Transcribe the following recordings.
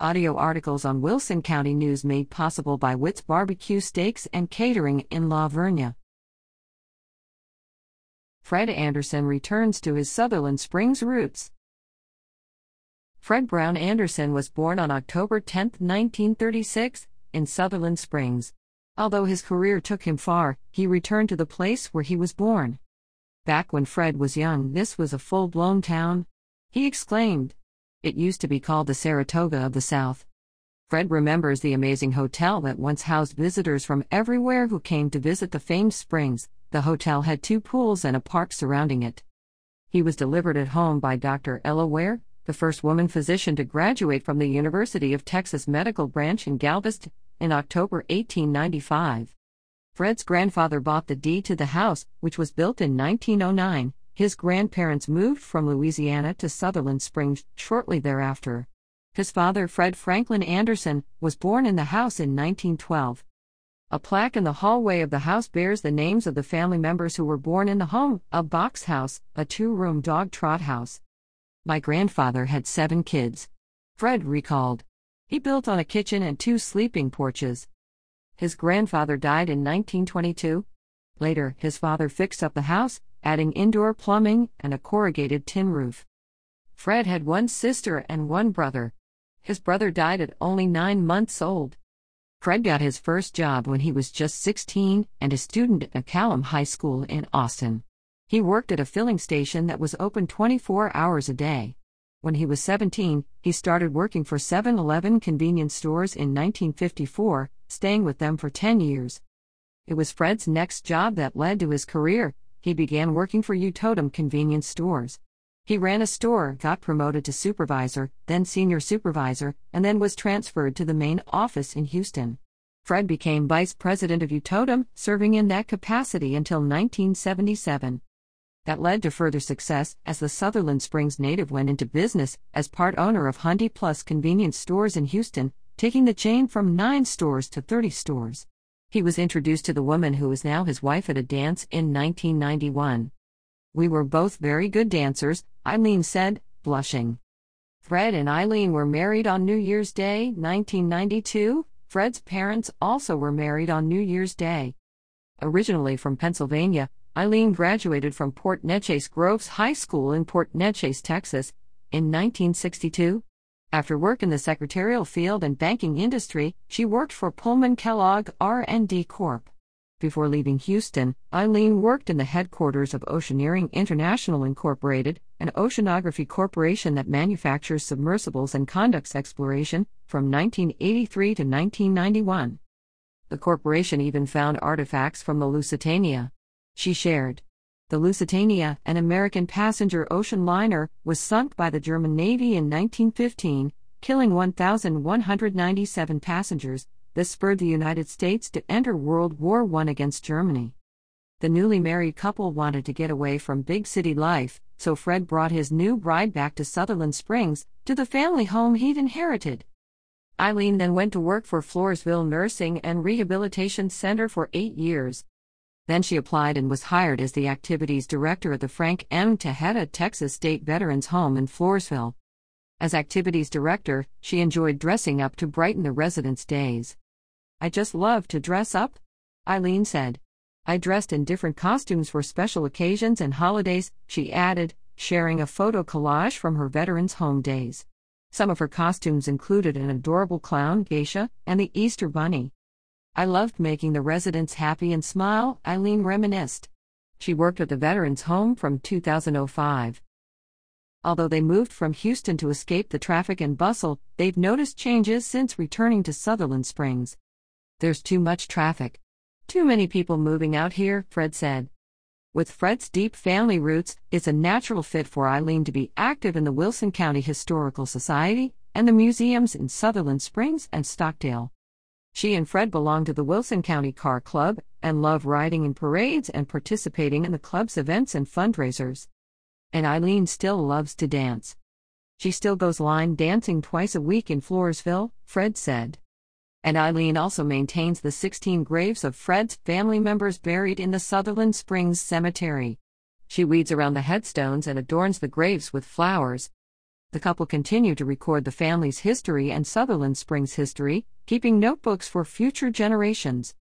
Audio articles on Wilson County News made possible by Witt's Barbecue Steaks and Catering in La Vernia. Fred Anderson returns to his Sutherland Springs roots. Fred Brown Anderson was born on October 10, 1936, in Sutherland Springs. Although his career took him far, he returned to the place where he was born. Back when Fred was young, this was a full blown town. He exclaimed, It used to be called the Saratoga of the South. Fred remembers the amazing hotel that once housed visitors from everywhere who came to visit the famed springs. The hotel had two pools and a park surrounding it. He was delivered at home by Dr. Ella Ware, the first woman physician to graduate from the University of Texas Medical Branch in Galveston in October 1895. Fred's grandfather bought the deed to the house, which was built in 1909. His grandparents moved from Louisiana to Sutherland Springs shortly thereafter. His father, Fred Franklin Anderson, was born in the house in 1912. A plaque in the hallway of the house bears the names of the family members who were born in the home a box house, a two room dog trot house, my grandfather had seven kids. Fred recalled. He built on a kitchen and two sleeping porches. His grandfather died in 1922. Later, his father fixed up the house, adding indoor plumbing and a corrugated tin roof. Fred had one sister and one brother. His brother died at only nine months old. Fred got his first job when he was just 16 and a student at McCallum High School in Austin. He worked at a filling station that was open 24 hours a day. When he was 17, he started working for 7 Eleven convenience stores in 1954, staying with them for 10 years. It was Fred's next job that led to his career. He began working for Utotem convenience stores. He ran a store, got promoted to supervisor, then senior supervisor, and then was transferred to the main office in Houston. Fred became vice president of Utotem, serving in that capacity until 1977 that led to further success as the Sutherland Springs native went into business as part owner of Hundy Plus convenience stores in Houston, taking the chain from 9 stores to 30 stores. He was introduced to the woman who is now his wife at a dance in 1991. We were both very good dancers, Eileen said, blushing. Fred and Eileen were married on New Year's Day, 1992. Fred's parents also were married on New Year's Day. Originally from Pennsylvania, Eileen graduated from Port Neches Groves High School in Port Neches, Texas, in 1962. After work in the secretarial field and banking industry, she worked for Pullman Kellogg R&D Corp. Before leaving Houston, Eileen worked in the headquarters of Oceaneering International Incorporated, an oceanography corporation that manufactures submersibles and conducts exploration, from 1983 to 1991. The corporation even found artifacts from the Lusitania. She shared. The Lusitania, an American passenger ocean liner, was sunk by the German Navy in 1915, killing 1,197 passengers. This spurred the United States to enter World War I against Germany. The newly married couple wanted to get away from big city life, so Fred brought his new bride back to Sutherland Springs, to the family home he'd inherited. Eileen then went to work for Floresville Nursing and Rehabilitation Center for eight years. Then she applied and was hired as the activities director at the Frank M. Tejeda Texas State Veterans Home in Floresville. As activities director, she enjoyed dressing up to brighten the residents' days. I just love to dress up, Eileen said. I dressed in different costumes for special occasions and holidays, she added, sharing a photo collage from her veterans' home days. Some of her costumes included an adorable clown geisha and the Easter bunny. I loved making the residents happy and smile, Eileen reminisced. She worked at the Veterans Home from 2005. Although they moved from Houston to escape the traffic and bustle, they've noticed changes since returning to Sutherland Springs. There's too much traffic. Too many people moving out here, Fred said. With Fred's deep family roots, it's a natural fit for Eileen to be active in the Wilson County Historical Society and the museums in Sutherland Springs and Stockdale. She and Fred belong to the Wilson County Car Club and love riding in parades and participating in the club's events and fundraisers. And Eileen still loves to dance. She still goes line dancing twice a week in Floresville, Fred said. And Eileen also maintains the 16 graves of Fred's family members buried in the Sutherland Springs Cemetery. She weeds around the headstones and adorns the graves with flowers. The couple continue to record the family's history and Sutherland Springs history, keeping notebooks for future generations.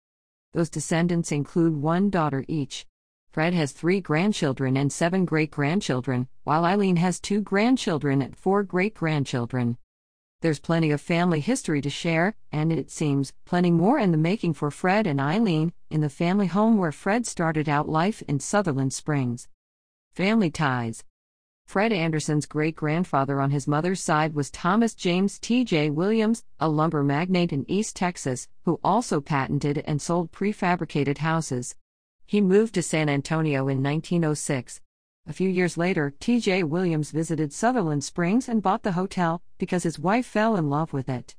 Those descendants include one daughter each. Fred has three grandchildren and seven great grandchildren, while Eileen has two grandchildren and four great grandchildren. There's plenty of family history to share, and it seems, plenty more in the making for Fred and Eileen, in the family home where Fred started out life in Sutherland Springs. Family ties Fred Anderson's great grandfather on his mother's side was Thomas James T.J. Williams, a lumber magnate in East Texas, who also patented and sold prefabricated houses. He moved to San Antonio in 1906. A few years later, T.J. Williams visited Sutherland Springs and bought the hotel because his wife fell in love with it.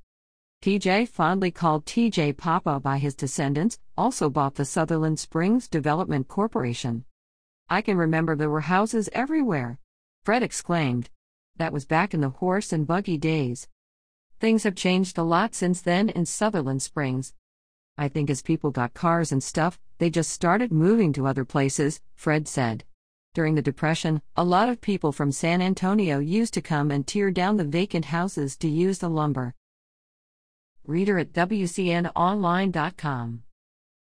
T.J., fondly called T.J. Papa by his descendants, also bought the Sutherland Springs Development Corporation. I can remember there were houses everywhere. Fred exclaimed. That was back in the horse and buggy days. Things have changed a lot since then in Sutherland Springs. I think as people got cars and stuff, they just started moving to other places, Fred said. During the Depression, a lot of people from San Antonio used to come and tear down the vacant houses to use the lumber. Reader at WCNOnline.com